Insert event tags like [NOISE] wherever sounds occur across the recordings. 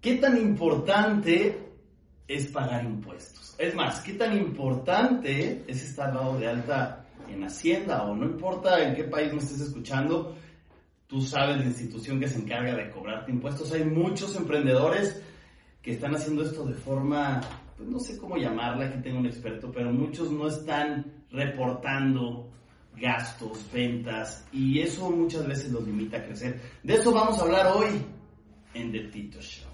¿Qué tan importante es pagar impuestos? Es más, ¿qué tan importante es estar dado de alta en Hacienda o no importa en qué país me estés escuchando? Tú sabes la institución que se encarga de cobrarte impuestos. Hay muchos emprendedores que están haciendo esto de forma, pues no sé cómo llamarla, aquí tengo un experto, pero muchos no están reportando gastos, ventas, y eso muchas veces los limita a crecer. De eso vamos a hablar hoy en The Tito Show.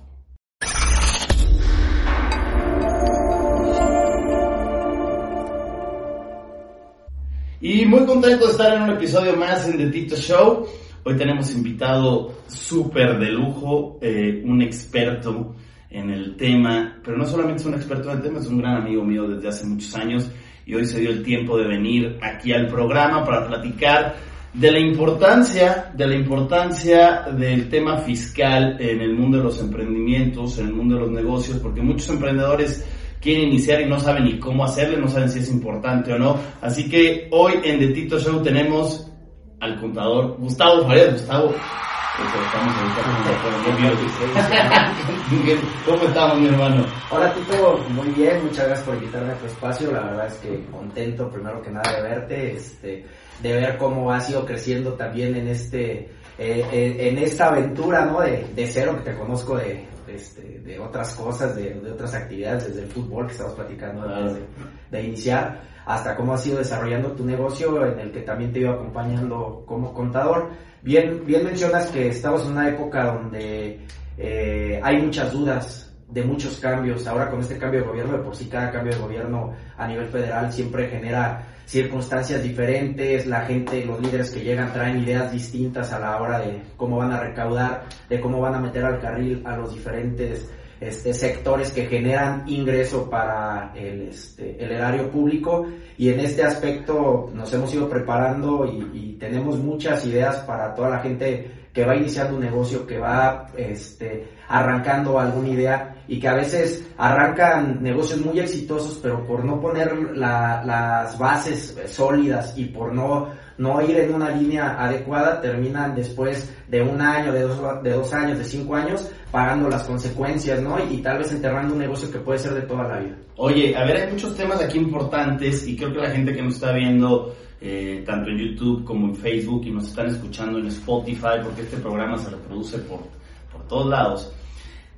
Y muy contento de estar en un episodio más en The Tito Show. Hoy tenemos invitado súper de lujo, eh, un experto en el tema, pero no solamente es un experto en el tema, es un gran amigo mío desde hace muchos años y hoy se dio el tiempo de venir aquí al programa para platicar de la importancia, de la importancia del tema fiscal en el mundo de los emprendimientos, en el mundo de los negocios, porque muchos emprendedores quieren iniciar y no saben ni cómo hacerle, no saben si es importante o no. Así que hoy en The Tito Show tenemos al contador Gustavo Farías. Gustavo, [LAUGHS] ¿Cómo estamos, mi hermano? Hola, Tito. Muy bien. Muchas gracias por invitarme a tu espacio. La verdad es que contento, primero que nada, de verte, este, de ver cómo has ido creciendo también en este, eh, eh, en esta aventura, ¿no? De, de cero, que te conozco de, este, de otras cosas, de, otras actividades, desde el fútbol que estamos platicando antes de, iniciar, hasta cómo has ido desarrollando tu negocio en el que también te iba acompañando como contador. Bien, bien mencionas que estamos en una época donde eh, hay muchas dudas de muchos cambios. Ahora con este cambio de gobierno, de por sí cada cambio de gobierno a nivel federal siempre genera circunstancias diferentes, la gente, los líderes que llegan traen ideas distintas a la hora de cómo van a recaudar, de cómo van a meter al carril a los diferentes este, sectores que generan ingreso para el, este, el erario público y en este aspecto nos hemos ido preparando y, y tenemos muchas ideas para toda la gente que va iniciando un negocio, que va este, arrancando alguna idea y que a veces arrancan negocios muy exitosos, pero por no poner las bases sólidas y por no, no ir en una línea adecuada, terminan después de un año, de dos, de dos años, de cinco años, pagando las consecuencias, ¿no? Y, tal vez enterrando un negocio que puede ser de toda la vida. Oye, a ver, hay muchos temas aquí importantes y creo que la gente que nos está viendo eh, tanto en YouTube como en Facebook y nos están escuchando en Spotify, porque este programa se reproduce por, por todos lados.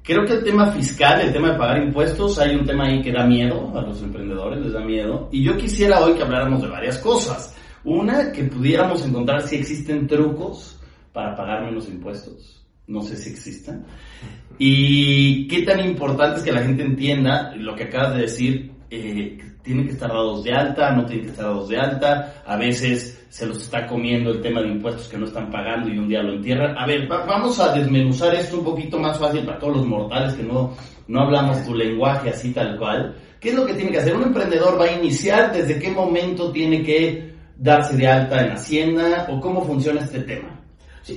Creo que el tema fiscal, el tema de pagar impuestos, hay un tema ahí que da miedo a los emprendedores, les da miedo. Y yo quisiera hoy que habláramos de varias cosas. Una, que pudiéramos encontrar si existen trucos para pagar menos impuestos. No sé si existen. Y qué tan importante es que la gente entienda lo que acabas de decir, eh, tienen que estar dados de alta, no tienen que estar dados de alta, a veces se los está comiendo el tema de impuestos que no están pagando y un día lo entierran. A ver, vamos a desmenuzar esto un poquito más fácil para todos los mortales que no, no hablamos tu lenguaje así tal cual. ¿Qué es lo que tiene que hacer? Un emprendedor va a iniciar, desde qué momento tiene que darse de alta en Hacienda o cómo funciona este tema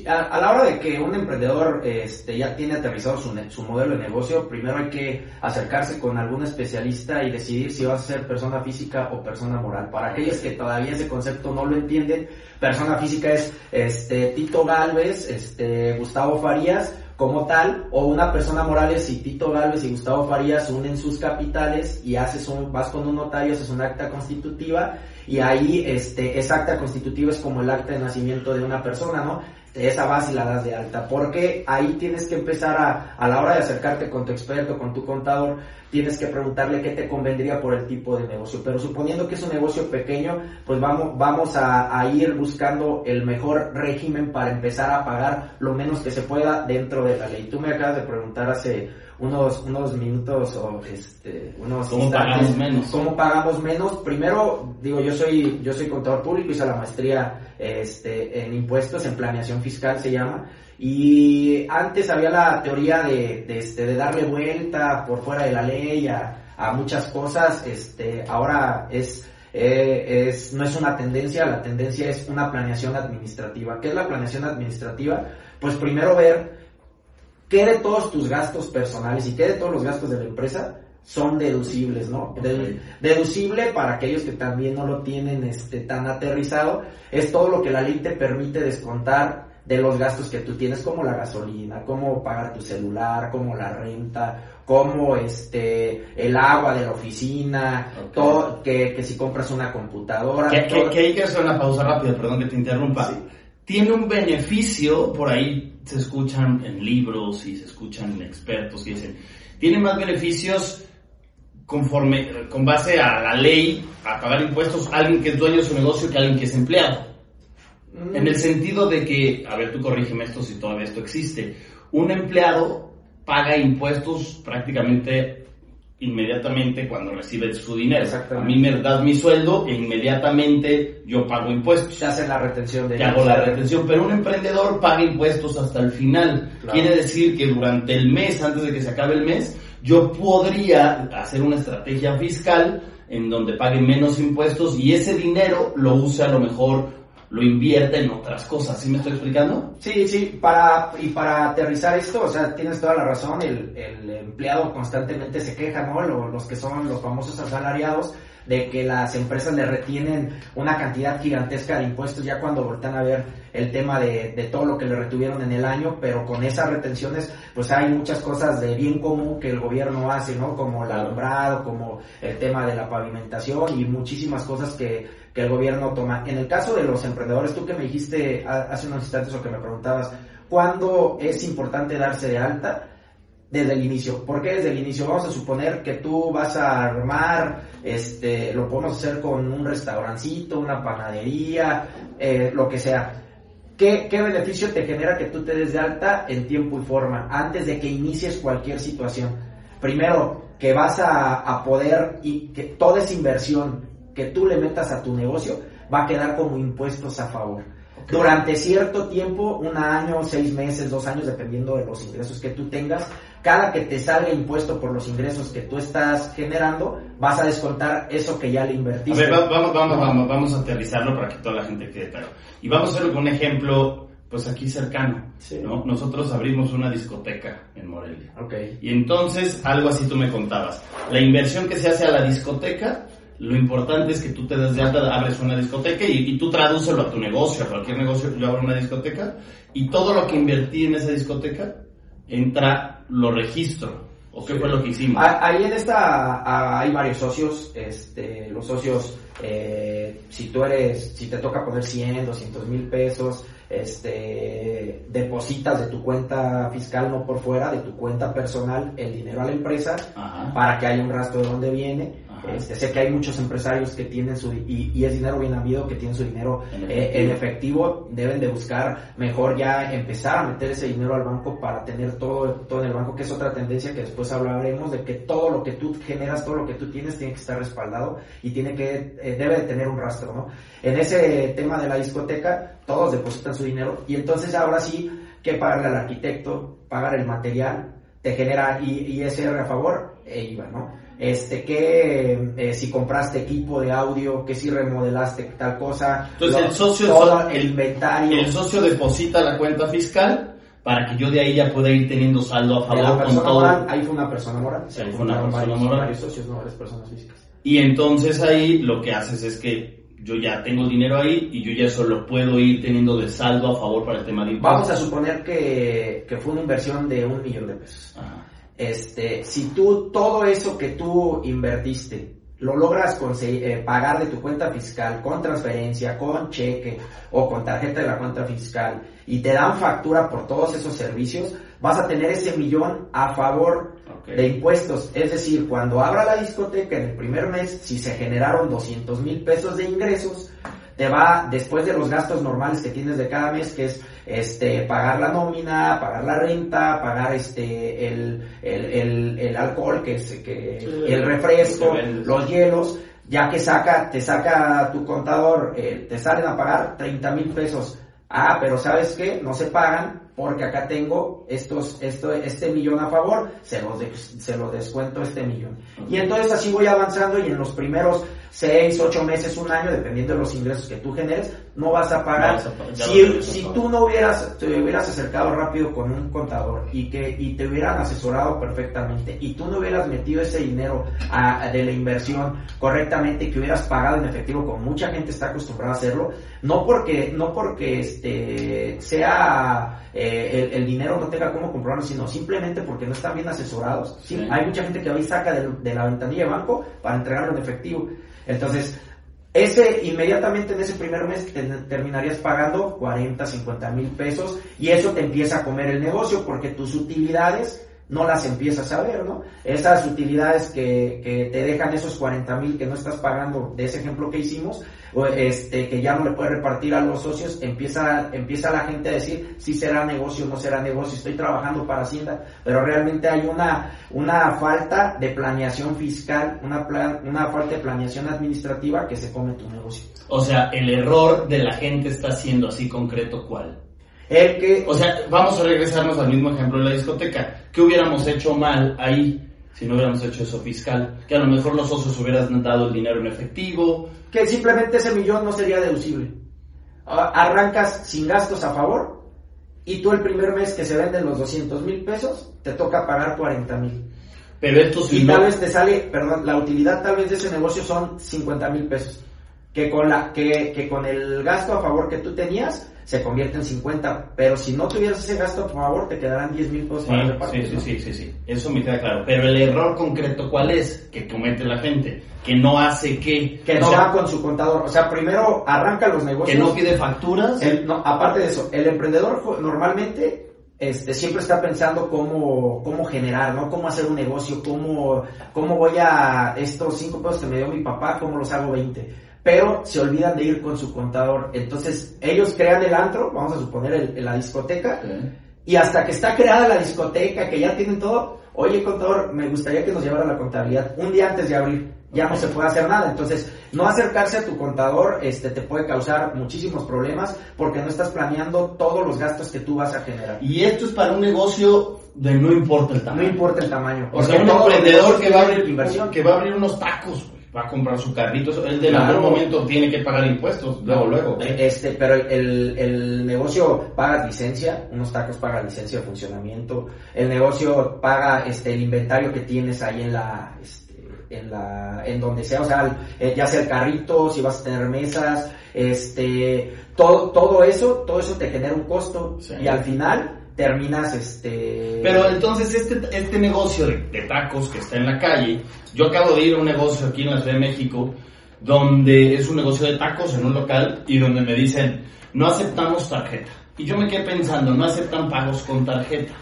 a, la hora de que un emprendedor este, ya tiene aterrizado su, su, modelo de negocio, primero hay que acercarse con algún especialista y decidir si va a ser persona física o persona moral. Para aquellos que todavía ese concepto no lo entienden, persona física es este, Tito Galvez, este, Gustavo Farías, como tal, o una persona moral es si Tito Galvez y Gustavo Farías unen sus capitales y haces un, vas con un notario, haces un acta constitutiva y ahí este, esa acta constitutiva es como el acta de nacimiento de una persona, ¿no? Esa base la das de alta, porque ahí tienes que empezar a, a la hora de acercarte con tu experto, con tu contador, tienes que preguntarle qué te convendría por el tipo de negocio. Pero suponiendo que es un negocio pequeño, pues vamos, vamos a, a, ir buscando el mejor régimen para empezar a pagar lo menos que se pueda dentro de la ley. Tú me acabas de preguntar hace unos, unos minutos o este, unos ¿Cómo pagamos menos? ¿Cómo pagamos menos? Primero, digo, yo soy, yo soy contador público, hice la maestría este, en impuestos, en planeación fiscal se llama, y antes había la teoría de, de, este, de darle vuelta por fuera de la ley a, a muchas cosas, este, ahora es, eh, es, no es una tendencia, la tendencia es una planeación administrativa. ¿Qué es la planeación administrativa? Pues primero ver qué de todos tus gastos personales y qué de todos los gastos de la empresa son deducibles, ¿no? deducible para aquellos que también no lo tienen este, tan aterrizado, es todo lo que la ley te permite descontar de los gastos que tú tienes, como la gasolina, como pagar tu celular, como la renta, como este el agua de la oficina, todo, que, que, si compras una computadora. Que, que, hay que hacer una pausa rápida, perdón que te interrumpa. Tiene un beneficio, por ahí se escuchan en libros y se escuchan en expertos que dicen, tiene más beneficios conforme, con base a la ley, a pagar impuestos, alguien que es dueño de su negocio que alguien que es empleado. Mm. En el sentido de que, a ver, tú corrígeme esto si todavía esto existe. Un empleado paga impuestos prácticamente inmediatamente cuando recibe su dinero. A mí me das mi sueldo e inmediatamente yo pago impuestos. Se hace la retención de Te hago la retención, pero un emprendedor paga impuestos hasta el final. Quiere decir que durante el mes, antes de que se acabe el mes, yo podría hacer una estrategia fiscal en donde pague menos impuestos y ese dinero lo use a lo mejor lo invierte en otras cosas. ¿Sí me estoy explicando? Sí, sí, para, y para aterrizar esto, o sea, tienes toda la razón, el, el empleado constantemente se queja, ¿no? Los, que son los famosos asalariados, de que las empresas le retienen una cantidad gigantesca de impuestos ya cuando voltean a ver el tema de, de, todo lo que le retuvieron en el año, pero con esas retenciones pues hay muchas cosas de bien común que el gobierno hace, ¿no? Como el alumbrado, como el tema de la pavimentación y muchísimas cosas que, que el gobierno toma. En el caso de los emprendedores, tú que me dijiste hace unos instantes o que me preguntabas, ¿cuándo es importante darse de alta? Desde el inicio. ¿Por qué desde el inicio? Vamos a suponer que tú vas a armar, este, lo podemos hacer con un restaurancito, una panadería, eh, lo que sea. ¿Qué, ¿Qué beneficio te genera que tú te des de alta en tiempo y forma antes de que inicies cualquier situación? Primero, que vas a, a poder y que toda esa inversión que tú le metas a tu negocio va a quedar como impuestos a favor. Durante cierto tiempo, un año, seis meses, dos años, dependiendo de los ingresos que tú tengas, cada que te salga impuesto por los ingresos que tú estás generando, vas a descontar eso que ya le invertiste. A ver, vamos, vamos, vamos, vamos a aterrizarlo para que toda la gente quede claro. Y vamos a hacerlo con un ejemplo, pues aquí cercano. ¿no? Nosotros abrimos una discoteca en Morelia. Okay. Y entonces, algo así tú me contabas. La inversión que se hace a la discoteca lo importante es que tú te des de alta, abres una discoteca y, y tú tradúcelo a tu negocio, a cualquier negocio. Yo abro una discoteca y todo lo que invertí en esa discoteca entra, lo registro. ¿O qué fue lo que hicimos? Ahí en esta hay varios socios. Este, los socios, eh, si tú eres, si te toca poner 100, 200 mil pesos, este, depositas de tu cuenta fiscal, no por fuera, de tu cuenta personal, el dinero a la empresa, para que haya un rastro de dónde viene este, sé que hay muchos empresarios que tienen su, y, es dinero bien habido, que tienen su dinero eh, en, efectivo. deben de buscar mejor ya empezar a meter ese dinero al banco para tener todo, todo en el banco, que es otra tendencia que después hablaremos de que todo lo que tú generas, todo lo que tú tienes tiene que estar respaldado y tiene que, eh, debe de tener un rastro, ¿no? En ese tema de la discoteca, todos depositan su dinero y entonces ahora sí que pagarle al arquitecto, pagar el material, te genera ISR a favor e IVA, ¿no? Este, que eh, si compraste equipo de audio, que si remodelaste tal cosa. Entonces el socio, el, inventario. El socio deposita la cuenta fiscal para que yo de ahí ya pueda ir teniendo saldo a favor con todo. ahí fue una persona moral. Sí, fue una persona moral. Varios socios, no varias personas físicas. Y entonces ahí lo que haces es que yo ya tengo dinero ahí y yo ya solo puedo ir teniendo de saldo a favor para el tema de impuestos. Vamos a suponer que, que fue una inversión de un millón de pesos. Ajá este, si tú todo eso que tú invertiste lo logras eh, pagar de tu cuenta fiscal con transferencia, con cheque o con tarjeta de la cuenta fiscal y te dan factura por todos esos servicios, vas a tener ese millón a favor de impuestos. Es decir, cuando abra la discoteca en el primer mes, si se generaron 200 mil pesos de ingresos, te va, después de los gastos normales que tienes de cada mes, que es este, pagar la nómina, pagar la renta, pagar este, el, el, el, alcohol, que es, que, el refresco, los hielos, ya que saca, te saca tu contador, eh, te salen a pagar 30 mil pesos. Ah, pero ¿sabes qué? No se pagan porque acá tengo estos, esto, este millón a favor, se los, se los descuento este millón. Y entonces así voy avanzando y en los primeros seis, ocho meses, un año, dependiendo de los ingresos que tú generes, no vas a pagar. si, si tú no hubieras, te hubieras acercado rápido con un contador y que y te hubieran asesorado perfectamente y tú no hubieras metido ese dinero de la inversión correctamente que hubieras pagado en efectivo, como mucha gente está acostumbrada a hacerlo, no porque, no porque este sea eh, el, dinero no tenga cómo comprobarlo, sino simplemente porque no están bien asesorados. Hay mucha gente que hoy saca de, de la ventanilla de banco para entregarlo en efectivo. Entonces, ese inmediatamente en ese primer mes terminarías pagando 40, 50 mil pesos y eso te empieza a comer el negocio porque tus utilidades no las empiezas a ver, ¿no? Esas utilidades que, que te dejan esos 40 mil que no estás pagando de ese ejemplo que hicimos, este, que ya no le puedes repartir a los socios, empieza, empieza la gente a decir si será negocio o no será negocio, estoy trabajando para Hacienda, pero realmente hay una, una falta de planeación fiscal, una, una falta de planeación administrativa que se come tu negocio. O sea, el error de la gente está siendo así concreto, ¿cuál? El que... O sea, vamos a regresarnos al mismo ejemplo de la discoteca. ¿Qué hubiéramos hecho mal ahí? si no hubiéramos hecho eso fiscal, que a lo mejor los socios hubieran dado el dinero en efectivo. Que simplemente ese millón no sería deducible. Arrancas sin gastos a favor y tú el primer mes que se venden los 200 mil pesos, te toca pagar 40 mil. Pero esto sí. Y tal vez te sale, perdón, la utilidad tal vez de ese negocio son 50 mil pesos. Que con, la, que, que con el gasto a favor que tú tenías, se convierte en 50, pero si no tuvieras ese gasto, por favor, te quedarán 10 mil pesos para repartir. Sí, sí, sí, sí, eso me queda claro. Pero el error concreto, ¿cuál es? Que comete la gente, que no hace que... Que no va con su contador, o sea, primero arranca los negocios. Que no pide facturas. no, aparte de eso, el emprendedor normalmente este, siempre está pensando cómo, cómo generar, ¿no? Cómo hacer un negocio, cómo, cómo voy a estos 5 pesos que me dio mi papá, cómo los hago 20 pero se olvidan de ir con su contador. Entonces, ellos crean el antro, vamos a suponer el, la discoteca, y hasta que está creada la discoteca, que ya tienen todo, oye contador, me gustaría que nos llevara la contabilidad un día antes de abrir. Ya no se puede hacer nada. Entonces, no acercarse a tu contador este, te puede causar muchísimos problemas porque no estás planeando todos los gastos que tú vas a generar. Y esto es para un negocio de no importa el tamaño. No importa el tamaño. O sea, un emprendedor que va a abrir inversión, que va a abrir unos tacos va a comprar su carrito, él de algún momento tiene que pagar impuestos, luego, luego. Este, pero el, el negocio paga licencia, unos tacos paga licencia de funcionamiento, el negocio paga este el inventario que tienes ahí en la este, en la en donde sea, o sea, eh, ya sea el carrito, si vas a tener mesas, este todo todo eso, todo eso te genera un costo. Y al final terminas este pero entonces este este negocio de, tacos que está en la calle yo acabo de ir a un negocio aquí en la Ciudad de México donde es un negocio de tacos en un local y donde me dicen no aceptamos tarjeta. Y yo me quedé pensando no aceptan pagos con tarjeta.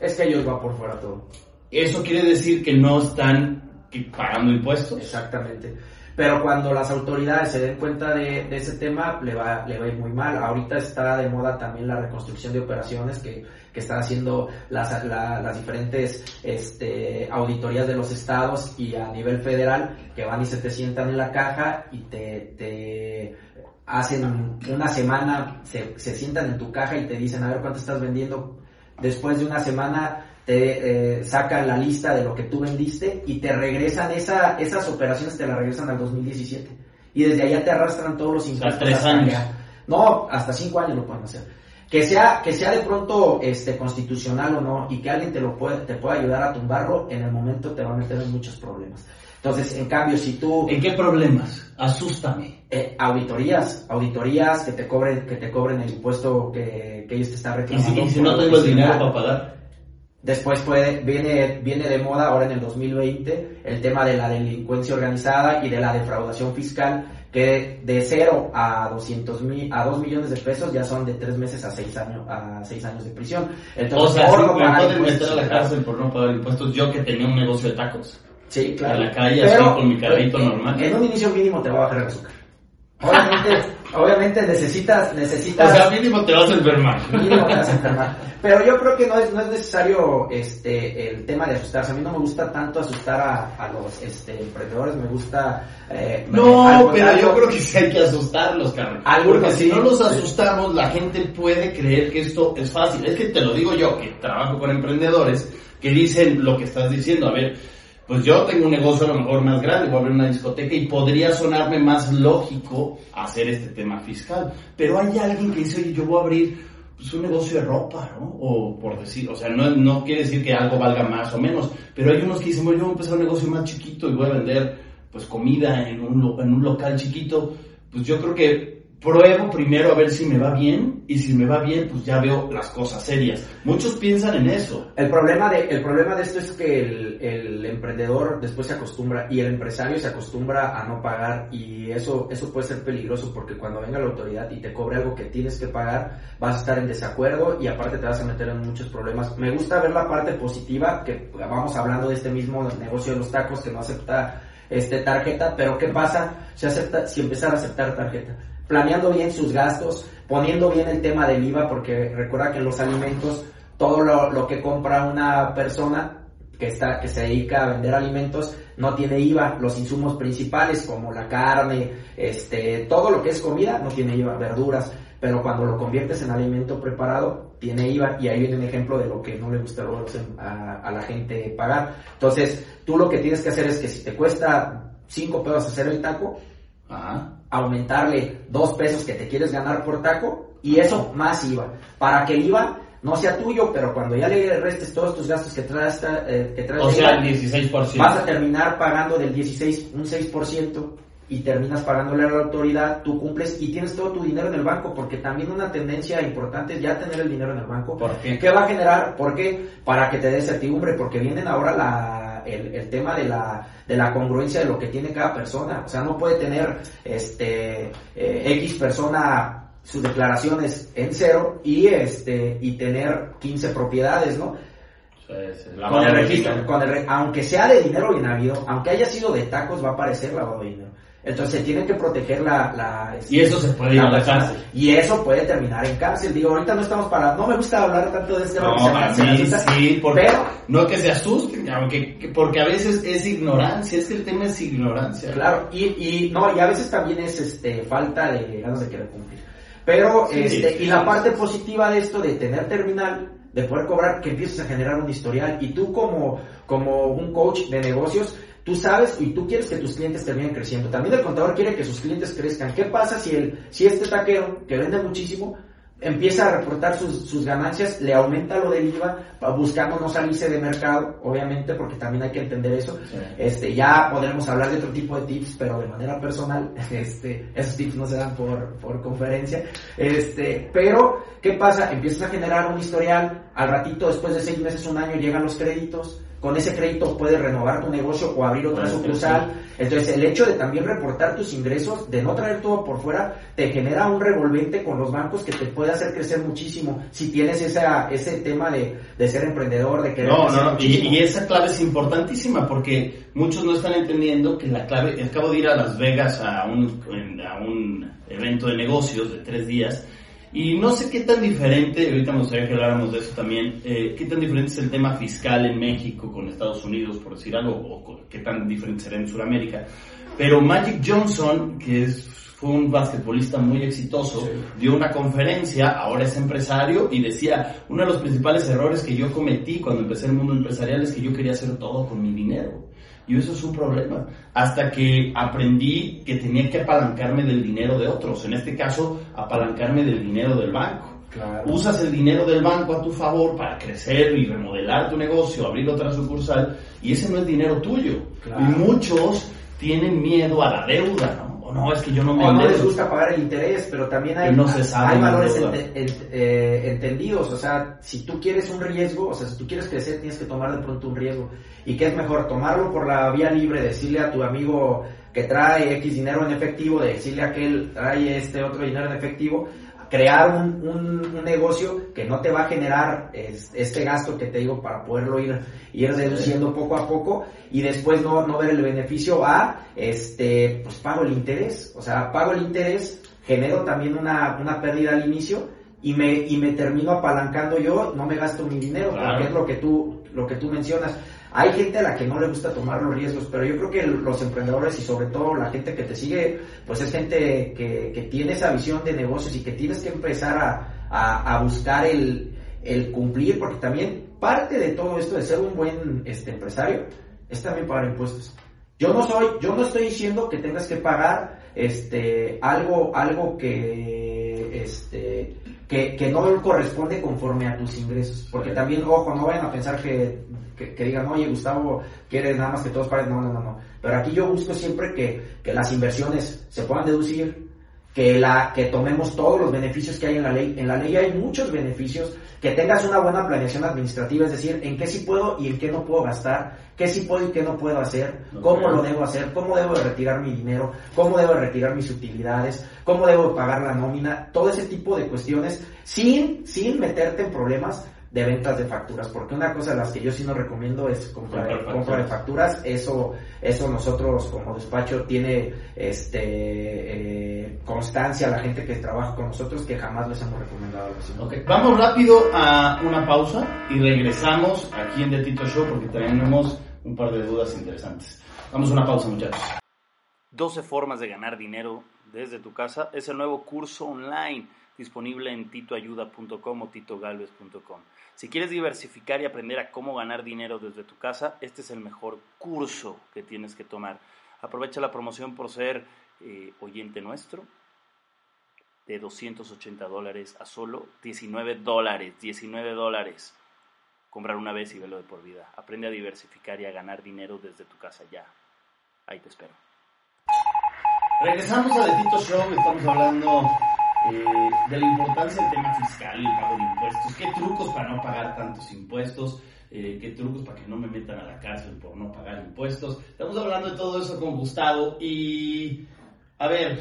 Es que ellos va por fuera todo. Eso quiere decir que no están pagando impuestos. Exactamente pero cuando las autoridades se den cuenta de, ese tema, le va, le va a ir muy mal. Ahorita está de moda también la reconstrucción de operaciones que, que están haciendo las, las diferentes este, auditorías de los estados y a nivel federal, que van y se te sientan en la caja y te, te hacen una semana, se, se sientan en tu caja y te dicen, a ver cuánto estás vendiendo. Después de una semana te eh, sacan la lista de lo que tú vendiste y te regresan esa, esas operaciones, te las regresan al 2017. Y desde allá te arrastran todos los impuestos. Hasta tres años. No, hasta cinco años lo pueden hacer. Que sea, que sea de pronto este, constitucional o no, y que alguien te lo puede, te pueda ayudar a tumbarlo, en el momento te va a meter en muchos problemas. Entonces, en cambio, si tú... ¿En qué problemas? Asústame. Eh, auditorías, auditorías que te cobren, que te cobren el impuesto que, que ellos te están reclamando. ¿Y si, no tengo el dinero para pagar? Después puede, viene, viene de moda ahora en el 2020 el tema de la delincuencia organizada y de la defraudación fiscal, que de 0 a 200 mil, a 2 millones de pesos ya son de 3 meses a 6 años, a 6 años de prisión. Entonces, o sea, por no me pueden meter a la cárcel por no pagar impuestos yo que tenía un negocio de tacos. Sí, claro. En la calle, así con mi carrito normal. En un inicio mínimo te va a bajar el azúcar. Obviamente, obviamente necesitas, necesitas. O sea, mínimo te vas a enfermar. Mínimo te vas a enfermar. Pero yo creo que no es, no es necesario este, el tema de asustarse. A mí no me gusta tanto asustar a, a los este, emprendedores, me gusta... Eh, no, pero yo creo que sí hay que asustarlos, Carlos. Porque si no los asustamos, la gente puede creer que esto es fácil. Es que te lo digo yo, que trabajo con emprendedores, que dicen lo que estás diciendo. A ver, pues yo tengo un negocio a lo mejor más grande, voy a abrir una discoteca y podría sonarme más lógico hacer este tema fiscal. Pero hay alguien que dice, oye, yo voy a abrir pues, un negocio de ropa, ¿no? O por decir, o sea, no, no quiere decir que algo valga más o menos, pero hay unos que dicen, bueno, yo voy a empezar un negocio más chiquito y voy a vender pues comida en un, en un local chiquito. Pues yo creo que pruebo primero a ver si me va bien y si me va bien pues ya veo las cosas serias. Muchos piensan en eso. El problema de, el problema de esto es que el, el, emprendedor después se acostumbra y el empresario se acostumbra a no pagar y eso, eso puede ser peligroso porque cuando venga la autoridad y te cobre algo que tienes que pagar vas a estar en desacuerdo y aparte te vas a meter en muchos problemas. Me gusta ver la parte positiva que vamos hablando de este mismo negocio de los tacos que no acepta este tarjeta, pero ¿qué pasa si acepta si empezar a aceptar tarjeta? Planeando bien sus gastos, poniendo bien el tema del IVA, porque recuerda que en los alimentos, todo lo, que compra una persona que, está, que se dedica a vender alimentos no tiene IVA. Los insumos principales como la carne, este, todo lo que es comida no tiene IVA, verduras. Pero cuando lo conviertes en alimento preparado, tiene IVA y ahí viene un ejemplo de lo que no le gusta a, la gente pagar. Entonces, tú lo que tienes que hacer es que si te cuesta 5 pesos hacer el taco, aumentarle dos pesos que te quieres ganar por taco y eso más IVA. Para que el IVA no sea tuyo, pero cuando ya le restes todos tus gastos que traes, eh, que traes o sea, el 16%. vas a terminar pagando del 16, un 6% y terminas pagándole a la autoridad, tú cumples y tienes todo tu dinero en el banco, porque también una tendencia importante es ya tener el dinero en el banco. ¿Por qué? ¿Qué va a generar? ¿Por qué? Para que te dé certidumbre, porque vienen ahora la el, tema de la, de la congruencia de lo que tiene cada persona. O sea, no puede tener este eh, X persona sus declaraciones en cero y este y tener 15 propiedades, ¿no? con el registro, aunque sea de dinero bien habido, aunque haya sido de tacos, va a aparecer lavado de dinero. Entonces tienen que proteger la... la y eso se puede ir a la cárcel. Y eso puede terminar en cárcel. Digo, ahorita no estamos para... No me gusta hablar tanto de este no, sí, sí, porque, pero, no que se asusten, aunque, porque a veces es ignorancia, es que el tema es ignorancia. Claro, y, y no, y a veces también es este falta de ganas de querer cumplir. Pero, este, y la parte positiva de esto, de tener terminal, de poder cobrar, que empieces a generar un historial, y tú como, como un coach de negocios, Tú sabes y tú quieres que tus clientes terminen creciendo. También el contador quiere que sus clientes crezcan. ¿Qué pasa si, el, si este taquero, que vende muchísimo, empieza a reportar sus, sus, ganancias, le aumenta lo del IVA, buscando no salirse de mercado, obviamente, porque también hay que entender eso. Este, ya podremos hablar de otro tipo de tips, pero de manera personal, [LAUGHS] este, esos tips no se dan por, por conferencia. Este, pero, ¿qué pasa? Empiezas a generar un historial, al ratito, después de seis meses, un año, llegan los créditos, con ese crédito puedes renovar tu negocio o abrir otra sucursal. Entonces, el hecho de también reportar tus ingresos, de no traer todo por fuera, te genera un revolvente con los bancos que te puede hacer crecer muchísimo. Si tienes esa, ese tema de, de ser emprendedor, de querer. No, no, y, y, esa clave es importantísima porque muchos no están entendiendo que la clave. Acabo de ir a Las Vegas a un, a un evento de negocios de tres días y no sé qué tan diferente, ahorita me gustaría que habláramos de eso también, eh, qué tan diferente es el tema fiscal en México con Estados Unidos, por decir algo, o qué tan diferente será en Sudamérica. Pero Magic Johnson, que es, fue un basquetbolista muy exitoso, dio una conferencia, ahora es empresario, y decía, uno de los principales errores que yo cometí cuando empecé el mundo empresarial es que yo quería hacer todo con mi dinero. Y eso es un problema. Hasta que aprendí que tenía que apalancarme del dinero de otros. En este caso, apalancarme del dinero del banco. Usas el dinero del banco a tu favor para crecer y remodelar tu negocio, abrir otra sucursal, y ese no es dinero tuyo. Y muchos tienen miedo a la deuda, ¿no? No, es que yo no me... O no les gusta pagar el interés, pero también hay, hay valores eh, entendidos. O sea, si tú quieres un riesgo, o sea, si tú quieres crecer, tienes que tomar de pronto un riesgo. ¿Y qué es mejor? Tomarlo por la vía libre, decirle a tu amigo que trae X dinero en efectivo, decirle a aquel trae este otro dinero en efectivo, crear un, un, negocio que no te va a generar este gasto que te digo para poderlo ir, ir reduciendo poco a poco y después no, no ver el beneficio a, este, pues pago el interés, o sea, pago el interés, genero también una, una pérdida al inicio y me, y me termino apalancando yo, no me gasto mi dinero, porque es lo que tú, lo que tú mencionas. Hay gente a la que no le gusta tomar los riesgos, pero yo creo que los emprendedores y sobre todo la gente que te sigue, pues es gente que, que tiene esa visión de negocios y que tienes que empezar a, a, buscar el, el, cumplir, porque también parte de todo esto de ser un buen este, empresario es también pagar impuestos. Yo no soy, yo no estoy diciendo que tengas que pagar este algo, algo que este que, no corresponde conforme a tus ingresos. Porque también, ojo, no vayan a pensar que, que, digan, oye, Gustavo, quieres nada más que todos paguen. No, no, no, no. Pero aquí yo busco siempre que, que las inversiones se puedan deducir, que, la, que tomemos todos los beneficios que hay en la ley. En la ley hay muchos beneficios, que tengas una buena planeación administrativa, es decir, en qué sí puedo y en qué no puedo gastar, qué sí puedo y qué no puedo hacer, cómo lo debo hacer, cómo debo de retirar mi dinero, cómo debo de retirar mis utilidades, cómo debo de pagar la nómina, todo ese tipo de cuestiones, sin, sin meterte en problemas de ventas de facturas, porque una cosa de las que yo sí no recomiendo es compra, de facturas, eso, eso nosotros como despacho tiene este eh, constancia la gente que trabaja con nosotros que jamás les hemos recomendado Okay. Vamos rápido a una pausa y regresamos aquí en The Tito Show porque tenemos un par de dudas interesantes. Vamos a una pausa muchachos. 12 formas de ganar dinero desde tu casa es el nuevo curso online disponible en titoayuda.com o titogalvez.com. Si quieres diversificar y aprender a cómo ganar dinero desde tu casa, este es el mejor curso que tienes que tomar. Aprovecha la promoción por ser eh, oyente nuestro de 280 dólares a solo 19 dólares. 19 dólares. Comprar una vez y verlo de por vida. Aprende a diversificar y a ganar dinero desde tu casa ya. Ahí te espero. Regresamos a The Tito Show. Estamos hablando eh, de la importancia del tema fiscal y el pago de impuestos, qué trucos para no pagar tantos impuestos, eh, qué trucos para que no me metan a la cárcel por no pagar impuestos. Estamos hablando de todo eso con Gustavo y, a ver,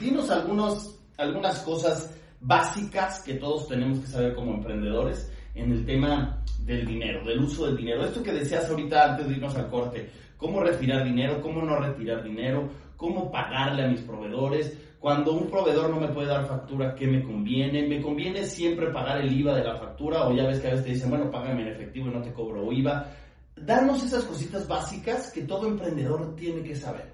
dinos algunos, algunas cosas básicas que todos tenemos que saber como emprendedores en el tema del dinero, del uso del dinero. Esto que decías ahorita antes de irnos al corte, cómo retirar dinero, cómo no retirar dinero, cómo pagarle a mis proveedores, cuando un proveedor no me puede dar factura, ¿qué me conviene? ¿Me conviene siempre pagar el IVA de la factura? O ya ves que a veces te dicen, bueno, págame en efectivo y no te cobro IVA. Danos esas cositas básicas que todo emprendedor tiene que saber.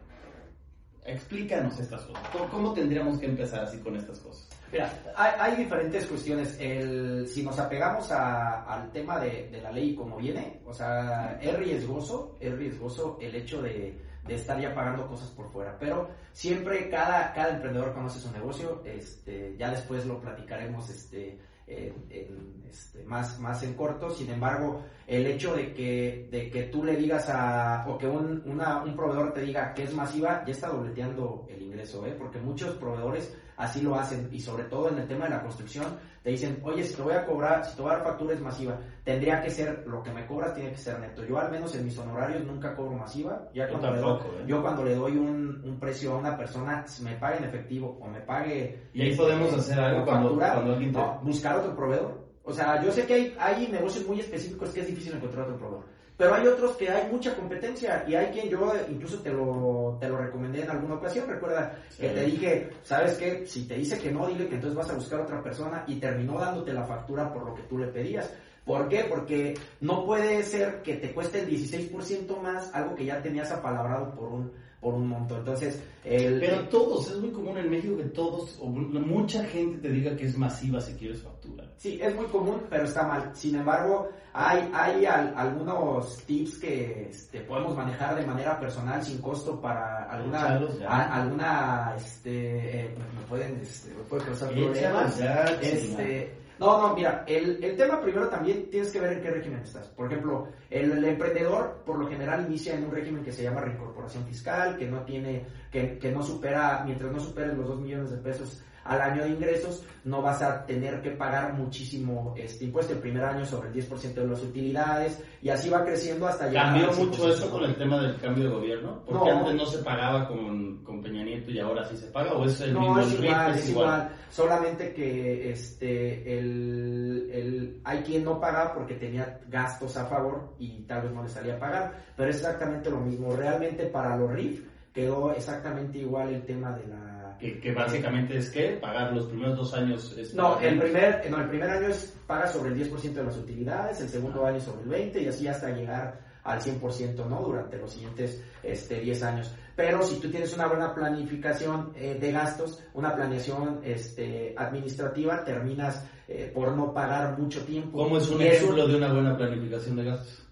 Explícanos estas cosas. ¿Cómo tendríamos que empezar así con estas cosas? Mira, hay, diferentes cuestiones. El, si nos apegamos al tema de, de, la ley como viene, o sea, es riesgoso, es riesgoso el hecho de, de estar ya pagando cosas por fuera. Pero siempre cada, cada emprendedor conoce su negocio, este, ya después lo platicaremos este, este, más, más en corto. Sin embargo, el hecho de que, de que tú le digas a, o que un, una, un proveedor te diga que es masiva, ya está dobleteando el ingreso, ¿eh? porque muchos proveedores así lo hacen y sobre todo en el tema de la construcción te dicen, oye, si te voy a cobrar, si te voy a dar factura es masiva, tendría que ser, lo que me cobras tiene que ser neto. Yo al menos en mis honorarios nunca cobro masiva, ya cuando le doy, ¿eh? yo cuando le doy un, un, precio a una persona, me pague en efectivo o me pague... Y ahí podemos hacer algo cuando, cuando alguien buscar otro proveedor. O sea, yo sé que hay, hay negocios muy específicos que es difícil encontrar otro proveedor. Pero hay otros que hay mucha competencia y hay quien yo incluso te lo, te lo recomendé en alguna ocasión. Recuerda que te dije, ¿sabes qué? Si te dice que no, dile que entonces vas a buscar otra persona y terminó dándote la factura por lo que tú le pedías. ¿Por qué? Porque no puede ser que te cueste el 16% más algo que ya tenías apalabrado por un por un montón. Entonces, el, Pero todos, es muy común en México que todos, o mucha gente te diga que es masiva si quieres factura. Sí, es muy común, pero está mal. Sin embargo, hay, hay algunos tips que este, podemos manejar de manera personal sin costo para alguna, alguna, este, eh, me pueden, este, me pueden causar problemas. este, no, no, mira, el, el, tema primero también tienes que ver en qué régimen estás. Por ejemplo, el, emprendedor por lo general inicia en un régimen que se llama reincorporación fiscal, que no tiene, que, que no supera, mientras no superes los 2 millones de pesos al año de ingresos, no vas a tener que pagar muchísimo este impuesto el primer año sobre el 10% de las utilidades y así va creciendo hasta llegar ¿Cambió mucho 100%. eso con el tema del cambio de gobierno? Porque No. antes no se pagaba con, con Peña Nieto y ahora sí se paga, o es el mismo No, el es igual, es igual. Solamente que este el, el hay quien no paga porque tenía gastos a favor y tal vez no le salía a pagar, pero es exactamente lo mismo. Realmente para los RIF quedó exactamente igual el tema de la Que, que básicamente es que pagar los primeros dos años. Es no, el primer, no, el primer año es paga sobre el 10% de las utilidades, el segundo año sobre el 20% y así hasta llegar al 100%, ¿no? Durante los siguientes este, 10 años. Pero si tú tienes una buena planificación eh, de gastos, una planeación este, administrativa, terminas eh, por no pagar mucho tiempo. ¿Cómo es un ejemplo de una buena planificación de gastos?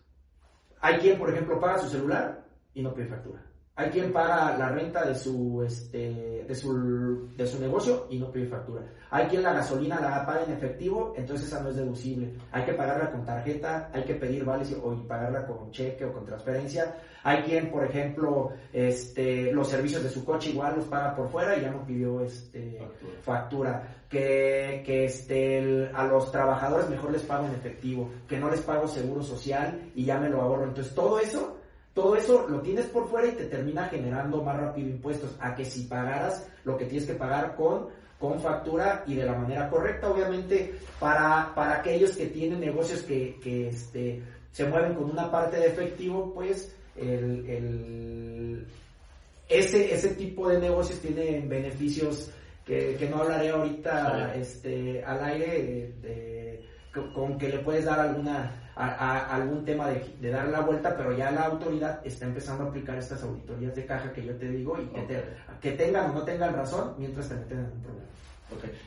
Hay quien, por ejemplo, paga su celular y no pide factura. Hay quien paga la renta de su, este, de su, de su negocio y no pide factura. Hay quien la gasolina la paga en efectivo, entonces esa no es deducible. Hay que pagarla con tarjeta, hay que pedir vales y- o y pagarla con cheque o con transferencia. Hay quien, por ejemplo, este, los servicios de su coche igual los paga por fuera y ya no pidió este, Factura. factura. Que, que este, el- a los trabajadores mejor les pago en efectivo, que no les pago seguro social y ya me lo ahorro. Entonces todo eso todo eso lo tienes por fuera y te termina generando más rápido impuestos a que si pagaras lo que tienes que pagar con, con factura y de la manera correcta, obviamente, para, para aquellos que tienen negocios que, que este, se mueven con una parte de efectivo, pues el, el- ese, ese tipo de negocios tienen beneficios que, que no hablaré ahorita Sí. este, al aire de- de- con- con que le puedes dar alguna a, a- algún tema de, de dar la vuelta, pero ya la autoridad está empezando a aplicar estas auditorías de caja que yo te digo y que, te- que tengan o no tengan razón mientras te meten en un problema.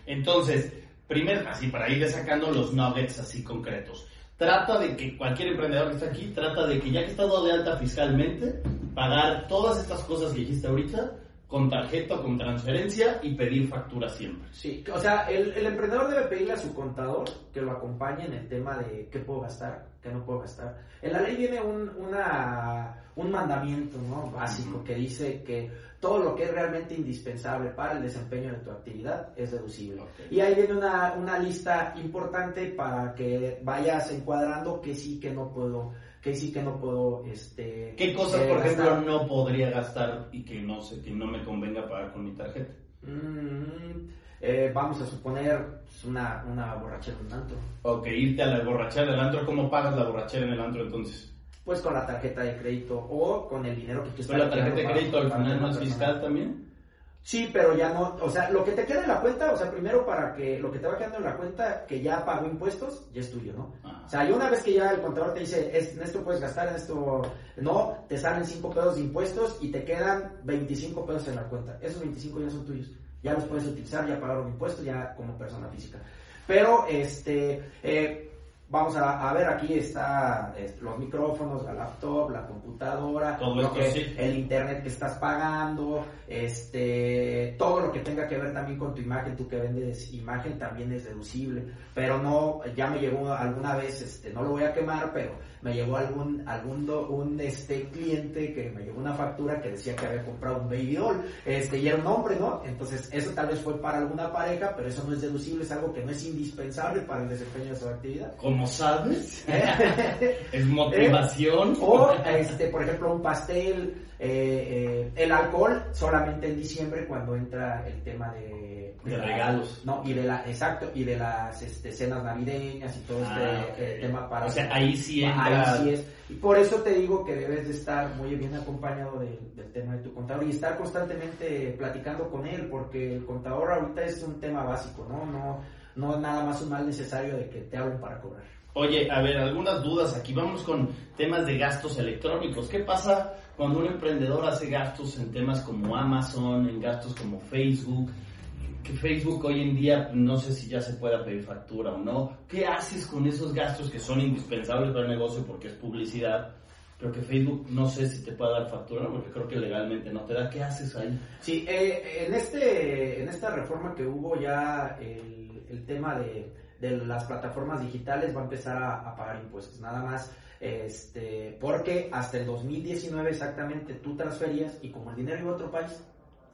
Entonces, primero, así para ir sacando los nuggets así concretos. Trata de que cualquier emprendedor que está aquí, trata de que ya que está dado de alta fiscalmente, pagar todas estas cosas que dijiste ahorita con tarjeta o con transferencia y pedir factura siempre. Sí, o sea, el, el emprendedor debe pedirle a su contador que lo acompañe en el tema de qué puedo gastar, qué no puedo gastar. En la ley viene un, una, un mandamiento ¿no? básico que dice que todo lo que es realmente indispensable para el desempeño de tu actividad es deducible. Y ahí viene una, una lista importante para que vayas encuadrando que sí, que no puedo, que sí, que no puedo, este... ¿Qué cosas, eh, por ejemplo, no podría gastar y que no sé, que no me convenga pagar con mi tarjeta? Mm, eh, vamos a suponer pues, una, una borrachera en un antro. Ok, irte a la borrachera del antro, ¿cómo pagas la borrachera en el antro entonces? Pues con la tarjeta de crédito o con el dinero que tú estás Pero la tarjeta de crédito al final no es fiscal también. Sí, pero ya no, o sea, lo que te queda en la cuenta, o sea, primero para que lo que te va quedando en la cuenta que ya pagó impuestos, ya es tuyo, ¿no? Ah. O sea, y una vez que ya el contador te dice, es, en esto puedes gastar, en esto no, te salen 5 pesos de impuestos y te quedan 25 pesos en la cuenta. Esos 25 ya son tuyos. Ya los puedes utilizar, ya pagaron impuestos, ya como persona física. Pero, este, eh, vamos a, a ver, aquí está eh, los micrófonos, la laptop, la computadora, Todo lo que- sí. el internet que estás pagando, este, todo lo que tenga que ver también con tu imagen, tú que vendes imagen también es deducible, pero no, ya me llegó alguna vez, este, no lo voy a quemar, pero me llegó algún, algún do- un este cliente que me llegó una factura que decía que había comprado un baby doll, este, y era un hombre, ¿no? Entonces, eso tal vez fue para alguna pareja, pero eso no es deducible, es algo que no es indispensable para el desempeño de su actividad. Como sabes, [LAUGHS] es motivación. O, este, por ejemplo, un pastel, eh, eh, el alcohol solamente en diciembre cuando entra el tema de, regalos. No, y de la, exacto, y de las este, cenas navideñas y todo este Ah, eh, ok. tema para... O sea, ahí sí entra. Ahí sí es. Y por eso te digo que debes de estar muy bien acompañado del tema de tu contador y estar constantemente platicando con él, porque el contador ahorita es un tema básico, ¿no? No, no es nada más un mal necesario de que te hablen para cobrar. Oye, a ver, algunas dudas aquí. Vamos con temas de gastos electrónicos. ¿Qué pasa cuando un emprendedor hace gastos en temas como Amazon, en gastos como Facebook? Que Facebook hoy en día no sé si ya se pueda pedir factura o no. ¿Qué haces con esos gastos que son indispensables para el negocio porque es publicidad? Pero que Facebook no sé si te puede dar factura, porque creo que legalmente no te da. ¿Qué haces ahí? Sí, eh, en, este, en esta reforma que hubo ya el, el tema de, de las plataformas digitales va a empezar a, a pagar impuestos, nada más, este, porque hasta el 2019 exactamente tú transferías y como el dinero iba a otro país,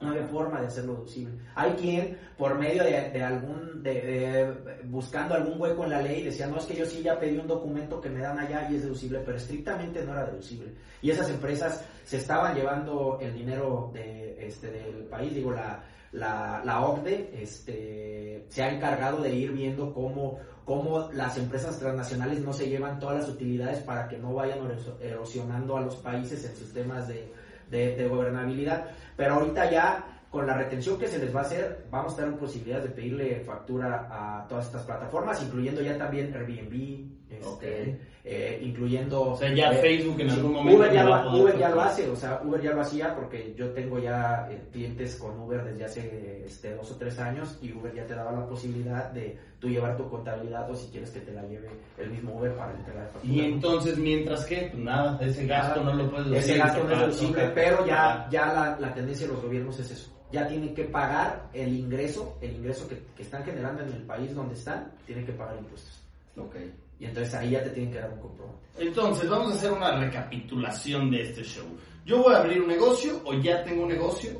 No había forma de hacerlo deducible. Hay quien, por medio de, algún, de, buscando algún hueco en la ley, decía, no, es que yo sí ya pedí un documento que me dan allá y es deducible, pero estrictamente no era deducible. Y esas empresas se estaban llevando el dinero de, este, del país, digo, la, la, la OCDE este, se ha encargado de ir viendo cómo, cómo las empresas transnacionales no se llevan todas las utilidades para que no vayan erosionando a los países en sus temas de, de, gobernabilidad. Pero ahorita ya con la retención que se les va a hacer, vamos a en posibilidades de pedirle factura a todas estas plataformas, incluyendo ya también Airbnb, este, eh, incluyendo... O sea, ya eh, Facebook en algún momento... Uber ya, lo, Uber ya lo hace, o sea, Uber ya lo hacía porque yo tengo ya eh, clientes con Uber desde hace este, dos o tres años y Uber ya te daba la posibilidad de tú llevar tu contabilidad o si quieres que te la lleve el mismo Uber para entregar factura. Y entonces, mientras que, pues nada, ese gasto no lo puedes Ese gasto no es deducible, pero ya, ya la, la tendencia de los gobiernos es eso ya tienen que pagar el ingreso, el ingreso que, que, están generando en el país donde están, tienen que pagar impuestos. Ok. Y entonces ahí ya te tienen que dar un comprobante. Entonces, vamos a hacer una recapitulación de este show. Yo voy a abrir un negocio o ya tengo un negocio.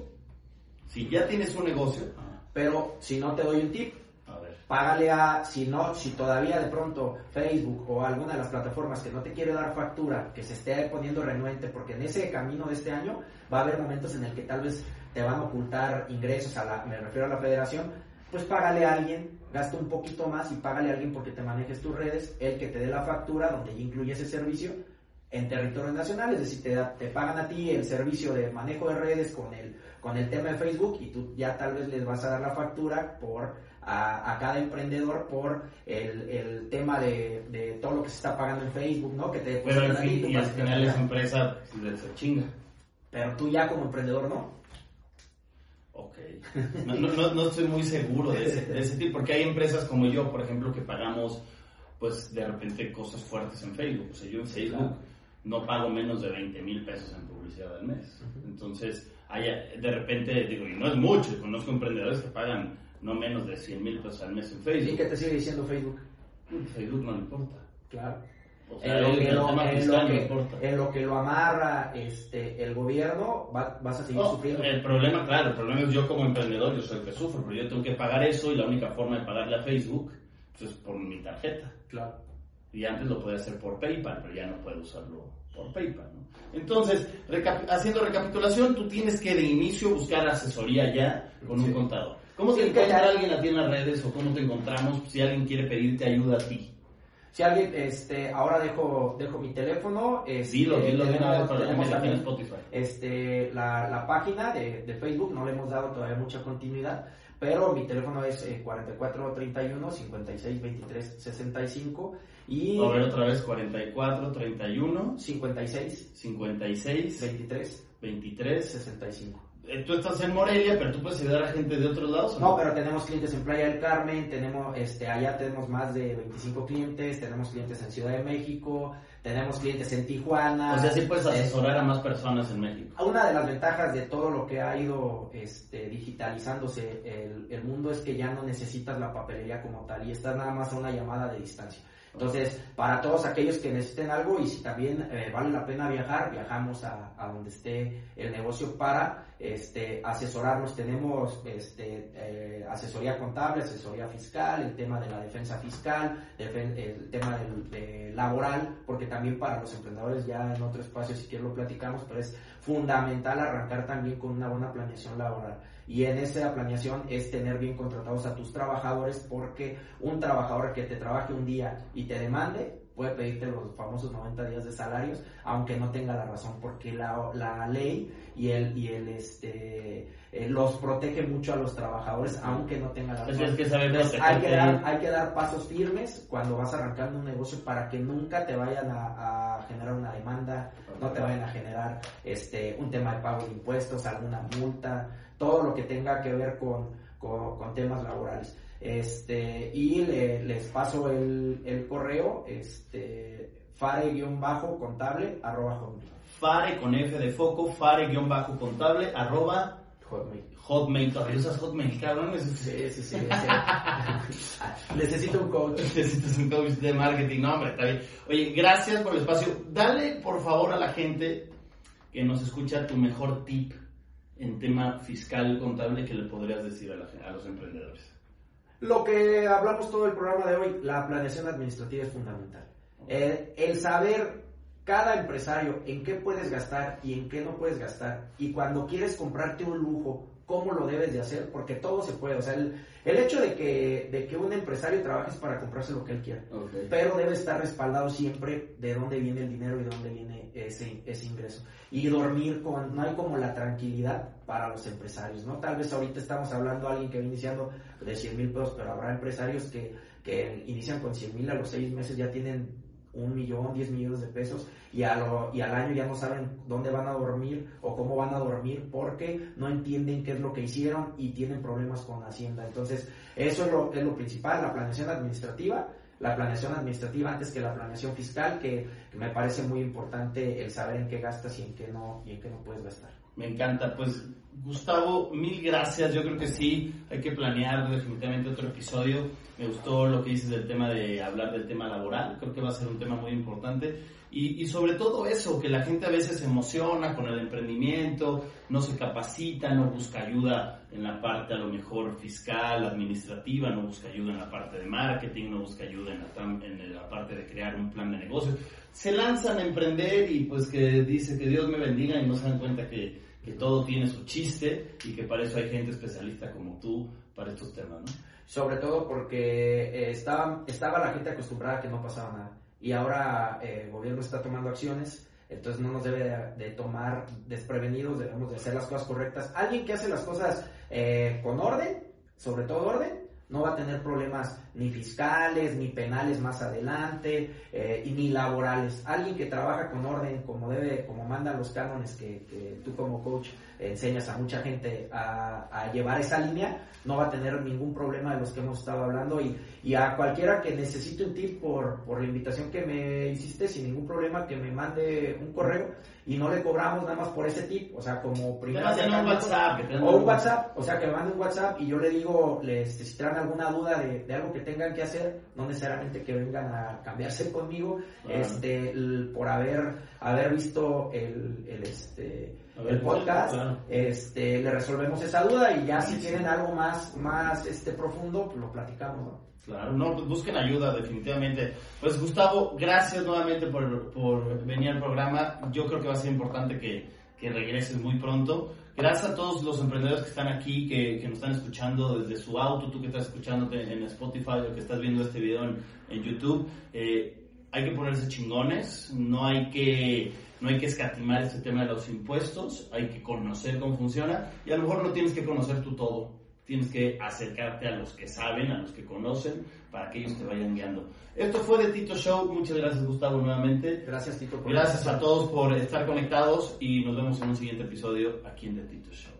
Si ya tienes un negocio. Pero si no te doy un tip, págale a, si no, si todavía de pronto Facebook o alguna de las plataformas que no te quiere dar factura, que se esté poniendo renuente, porque en ese camino de este año va a haber momentos en el que tal vez te van a ocultar ingresos, a la, me refiero a la federación, pues págale a alguien, gasta un poquito más y págale a alguien porque te manejes tus redes, el que te dé la factura donde ya incluye ese servicio en territorio nacional, es decir, te, te pagan a ti el servicio de manejo de redes con el, con el tema de Facebook y tú ya tal vez les vas a dar la factura por a, cada emprendedor por el, el tema de, de, todo lo que se está pagando en Facebook, ¿no? Que te Pero en fin, y al final esa empresa se chinga. Pero tú ya como emprendedor no. Ok. [LAUGHS] No, no, no estoy muy seguro de ese, de ese tipo, porque hay empresas como yo, por ejemplo, que pagamos, pues de repente cosas fuertes en Facebook. O sea, yo en Facebook no pago menos de 20 mil pesos en publicidad al mes. Entonces, hay, de repente, digo, y no es mucho, conozco emprendedores que pagan no menos de 100 mil pesos al mes en Facebook. ¿Y qué te sigue diciendo Facebook? Facebook no le importa. Claro en, lo que lo, amarra este, el gobierno, vas a seguir sufriendo. El problema, claro, el problema es yo como emprendedor, yo soy el que sufro, pero yo tengo que pagar eso y la única forma de pagarle a Facebook pues, es por mi tarjeta. Claro. Y antes lo podía hacer por PayPal, pero ya no puedo usarlo por PayPal. Entonces, haciendo recapitulación, tú tienes que de inicio buscar asesoría ya con un contador. ¿Cómo te encuentra alguien a ti en las redes o cómo te encontramos si alguien quiere pedirte ayuda a ti? Si alguien, este, ahora dejo, dejo mi teléfono. Este, dilo, dilo de tenemos también Spotify. Este, la, la página de, de, Facebook, no le hemos dado todavía mucha continuidad, pero mi teléfono es eh, 4431 56 23 65 y... A ver otra vez, 44 31 56 56 23 23 65. Eh, tú estás en Morelia, pero tú puedes ayudar a gente de otros lados. No, pero tenemos clientes en Playa del Carmen, tenemos, este, allá tenemos más de 25 clientes, tenemos clientes en Ciudad de México, tenemos clientes en Tijuana. O sea, sí puedes asesorar a más personas en México. Una de las ventajas de todo lo que ha ido este, digitalizándose el, el mundo es que ya no necesitas la papelería como tal y estás nada más a una llamada de distancia. Entonces, para todos aquellos que necesiten algo y si también eh, vale la pena viajar, viajamos a, donde esté el negocio para este, asesorarnos. Tenemos este, eh, asesoría contable, asesoría fiscal, el tema de la defensa fiscal, el tema del, laboral, porque también para los emprendedores ya en otro espacio, si quiero lo platicamos, pero es fundamental arrancar también con una buena planeación laboral. Y en esa planeación es tener bien contratados a tus trabajadores porque un trabajador que te trabaje un día y te demande puede pedirte los famosos 90 días de salarios, aunque no tenga la razón, porque la, la ley y el, y el este eh, los protege mucho a los trabajadores, aunque no tenga la razón. hay, que dar, hay que dar pasos firmes cuando vas arrancando un negocio para que nunca te vayan a, a generar una demanda, no te vayan a generar este un tema de pago de impuestos, alguna multa, todo lo que tenga que ver con, con, temas laborales. Este, y les paso el, el correo, este, fare-contable arroba Fare con F de foco, fare-contable arroba Hotmail. Hotmail, todavía usas Hotmail, cabrón. Sí, sí, sí. [LAUGHS] Necesito un coach. Necesitas un coach de marketing, no, hombre, está bien. Oye, gracias por el espacio. Dale, por favor, a la gente que nos escucha tu mejor tip en tema fiscal contable que le podrías decir a, los emprendedores? Lo que hablamos todo el programa de hoy, la planeación administrativa es fundamental. Eh, el saber cada empresario en qué puedes gastar y en qué no puedes gastar. Y cuando quieres comprarte un lujo, cómo lo debes de hacer, porque todo se puede. O sea, el, hecho de que, de que un empresario trabaje es para comprarse lo que él quiera, pero debe estar respaldado siempre de dónde viene el dinero y de dónde viene ese, ese ingreso. Y dormir con, no hay como la tranquilidad para los empresarios, ¿no? Tal vez ahorita estamos hablando de alguien que viene iniciando de 100 mil pesos, pero habrá empresarios que, que inician con 100 mil a los seis meses ya tienen un millón, diez millones de pesos y, a y al año ya no saben dónde van a dormir o cómo van a dormir porque no entienden qué es lo que hicieron y tienen problemas con Hacienda. Entonces, eso es lo, es lo principal, la planeación administrativa, la planeación administrativa antes que la planeación fiscal, que, que, me parece muy importante el saber en qué gastas y en qué no, y en qué no puedes gastar. Me encanta, pues Gustavo, mil gracias. Yo creo que sí, hay que planear definitivamente otro episodio. Me gustó lo que dices del tema de hablar del tema laboral. Creo que va a ser un tema muy importante. Y, sobre todo eso, que la gente a veces se emociona con el emprendimiento, no se capacita, no busca ayuda en la parte a lo mejor fiscal, administrativa, no busca ayuda en la parte de marketing, no busca ayuda en la, en la parte de crear un plan de negocio. Se lanzan a emprender y pues que dice que Dios me bendiga y no se dan cuenta que que todo tiene su chiste y que para eso hay gente especialista como tú para estos temas, ¿no? Sobre todo porque eh, estaba, la gente acostumbrada a que no pasaba nada y ahora eh, el gobierno está tomando acciones, entonces no nos debe de, tomar desprevenidos, debemos de hacer las cosas correctas. Alguien que hace las cosas eh, con orden, sobre todo orden, no va a tener problemas ni fiscales, ni penales más adelante, eh, y ni laborales. Alguien que trabaja con orden, como debe, como mandan los cánones que, que tú como coach enseñas a mucha gente a, a, llevar esa línea, no va a tener ningún problema de los que hemos estado hablando y, y a cualquiera que necesite un tip por, por la invitación que me hiciste, sin ningún problema, que me mande un correo y no le cobramos nada más por ese tip, o sea, como primero... un WhatsApp. O un WhatsApp, o sea, que me mande un WhatsApp y yo le digo, les, si traen alguna duda de, de, algo que tengan que hacer, no necesariamente que vengan a cambiarse conmigo, este, por haber, haber visto el, el este el podcast, este, le resolvemos esa duda y ya si tienen algo más, más este, profundo, pues lo platicamos, Claro, no, pues busquen ayuda, definitivamente. Pues Gustavo, gracias nuevamente por, por venir al programa. Yo creo que va a ser importante que, que regreses muy pronto. Gracias a todos los emprendedores que están aquí, que, que, nos están escuchando desde su auto, tú que estás escuchándote en Spotify o que estás viendo este video en, en YouTube. Eh, hay que ponerse chingones, no hay que no hay que escatimar este tema de los impuestos, hay que conocer cómo funciona y a lo mejor no tienes que conocer tú todo, tienes que acercarte a los que saben, a los que conocen, para que ellos te vayan guiando. Esto fue de Tito Show, muchas gracias Gustavo nuevamente. Gracias Tito. Por gracias a todos por estar conectados y nos vemos en un siguiente episodio aquí en The Tito Show.